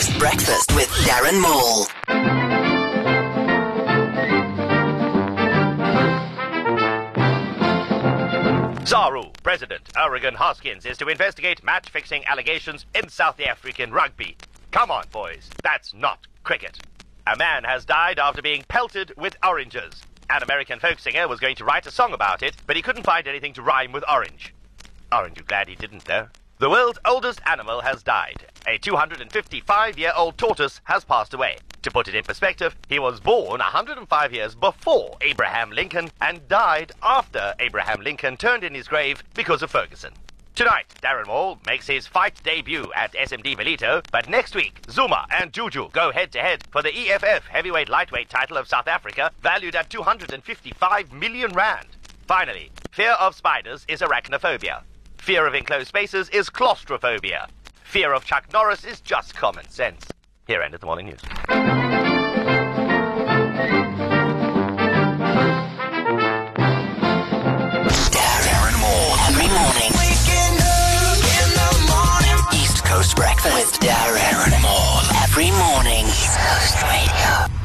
Coast Breakfast with Darren Maule. SARU President Oregan Hoskins is to investigate match fixing allegations in South African rugby. Come on, boys, that's not cricket. A man has died after being pelted with oranges. An American folk singer was going to write a song about it, but he couldn't find anything to rhyme with orange. Aren't you glad he didn't, though? The world's oldest animal has died. A 255 year old tortoise has passed away. To put it in perspective, he was born 105 years before Abraham Lincoln and died after Abraham Lincoln turned in his grave because of Ferguson. Tonight, Darren Wall makes his fight debut at SMD Ballito, but next week, Zuma and Juju go head to head for the EFF heavyweight lightweight title of South Africa, valued at 255 million rand. Finally, fear of spiders is arachnophobia. Fear of enclosed spaces is claustrophobia. Fear of Chuck Norris is just common sense. Here ended the morning news. Darren Maule every morning. East Coast Breakfast with Darren Maule every morning. East Coast Radio.